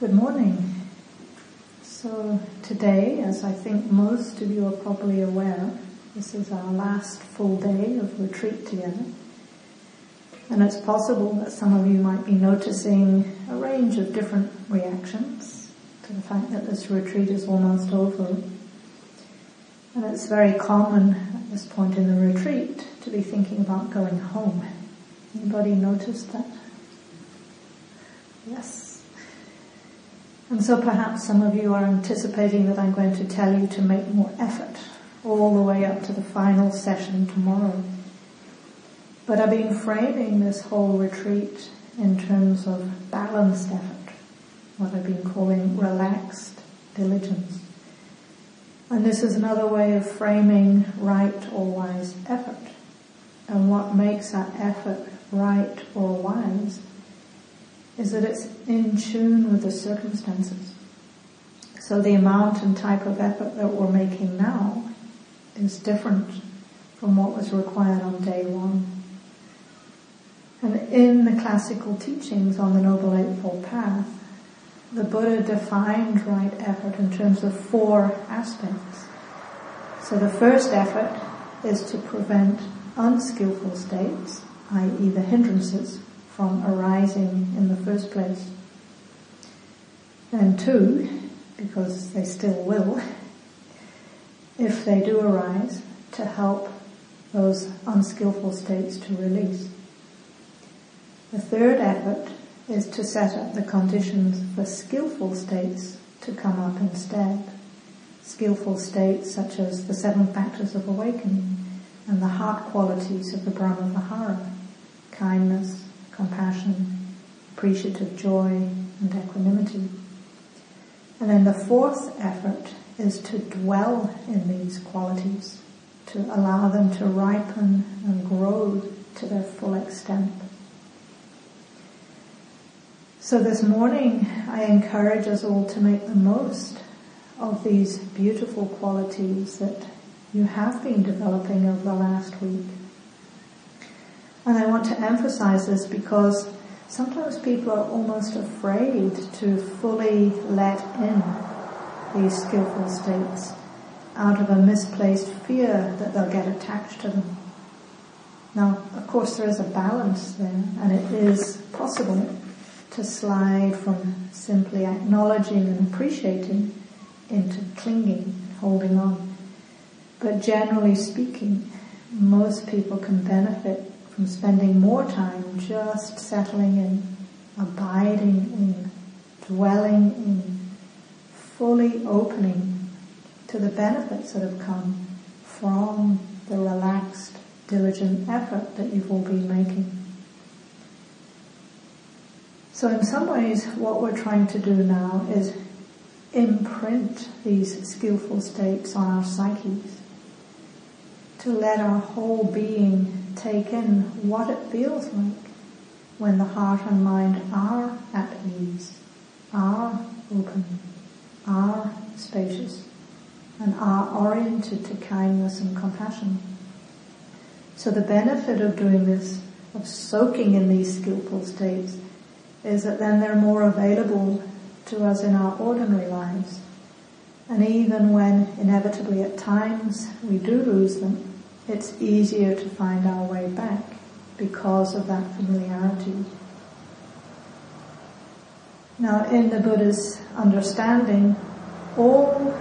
Good morning. So today, as I think most of you are probably aware, this is our last full day of retreat together. And it's possible that some of you might be noticing a range of different reactions to the fact that this retreat is almost over. And it's very common at this point in the retreat to be thinking about going home. Anybody noticed that? Yes. And so perhaps some of you are anticipating that I'm going to tell you to make more effort all the way up to the final session tomorrow. But I've been framing this whole retreat in terms of balanced effort, what I've been calling relaxed diligence. And this is another way of framing right or wise effort. And what makes that effort right or wise is that it's in tune with the circumstances. So the amount and type of effort that we're making now is different from what was required on day one. And in the classical teachings on the Noble Eightfold Path, the Buddha defined right effort in terms of four aspects. So the first effort is to prevent unskillful states, i.e. the hindrances, from arising in the first place. And two, because they still will, if they do arise, to help those unskillful states to release. The third effort is to set up the conditions for skillful states to come up instead. Skillful states such as the seven factors of awakening and the heart qualities of the Brahma Vihara, kindness, compassion, appreciative joy, and equanimity. And then the fourth effort is to dwell in these qualities, to allow them to ripen and grow to their full extent. So this morning I encourage us all to make the most of these beautiful qualities that you have been developing over the last week. And I want to emphasize this because sometimes people are almost afraid to fully let in these skillful states out of a misplaced fear that they'll get attached to them. Now, of course, there is a balance there, and it is possible to slide from simply acknowledging and appreciating into clinging, and holding on. But generally speaking, most people can benefit from spending more time just settling in, abiding in, dwelling in, fully opening to the benefits that have come from the relaxed, diligent effort that you've all been making. So in some ways, what we're trying to do now is imprint these skillful states on our psyches to let our whole being take in what it feels like when the heart and mind are at ease, are open, are spacious, and are oriented to kindness and compassion. So the benefit of doing this, of soaking in these skillful states, is that then they're more available to us in our ordinary lives. And even when inevitably at times we do lose them, it's easier to find our way back because of that familiarity. Now in the Buddha's understanding, all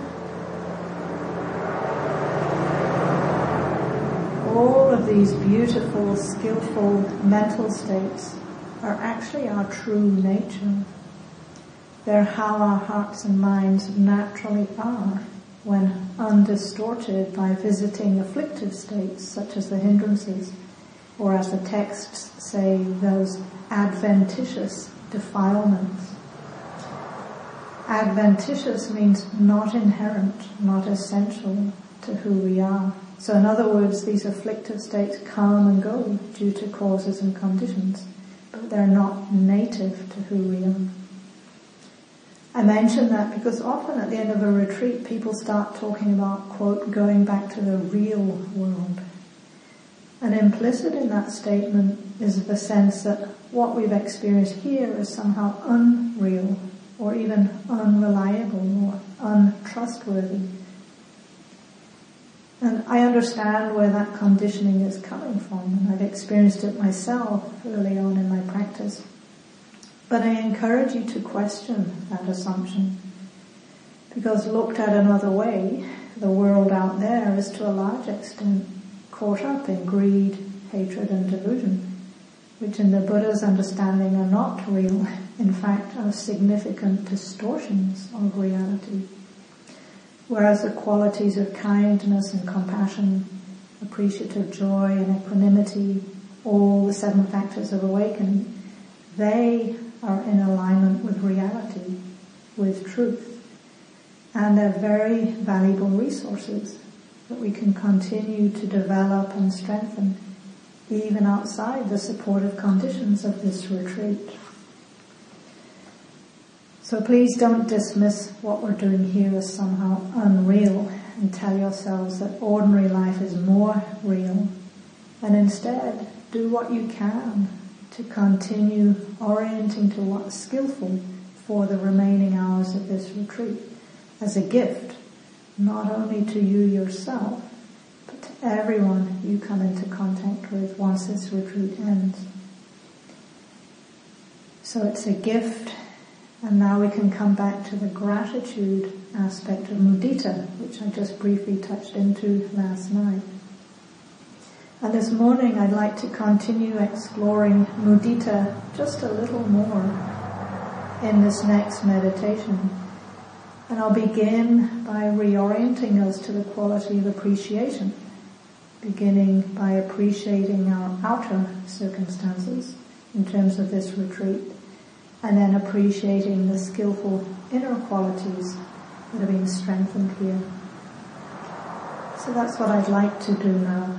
all of these beautiful, skillful mental states are actually our true nature. They're how our hearts and minds naturally are when undistorted by visiting afflictive states such as the hindrances, or as the texts say, those adventitious defilements. Adventitious means not inherent, not essential to who we are. So in other words, these afflictive states come and go due to causes and conditions, but they're not native to who we are. I mention that because often at the end of a retreat people start talking about, quote, going back to the real world. And implicit in that statement is the sense that what we've experienced here is somehow unreal or even unreliable or untrustworthy. And I understand where that conditioning is coming from, and I've experienced it myself early on in my practice. But I encourage you to question that assumption. Because looked at another way, the world out there is to a large extent caught up in greed, hatred and delusion, which in the Buddha's understanding are not real, in fact are significant distortions of reality. Whereas the qualities of kindness and compassion, appreciative joy and equanimity, all the seven factors of awakening, they are in alignment with reality, with truth. And they're very valuable resources that we can continue to develop and strengthen even outside the supportive conditions of this retreat. So please don't dismiss what we're doing here as somehow unreal and tell yourselves that ordinary life is more real and instead do what you can to continue orienting to what's skillful for the remaining hours of this retreat as a gift, not only to you yourself, but to everyone you come into contact with once this retreat ends. So it's a gift, and now we can come back to the gratitude aspect of mudita, which I just briefly touched into last night. And this morning I'd like to continue exploring mudita just a little more in this next meditation. And I'll begin by reorienting us to the quality of appreciation, beginning by appreciating our outer circumstances in terms of this retreat, and then appreciating the skillful inner qualities that are being strengthened here. So that's what I'd like to do now.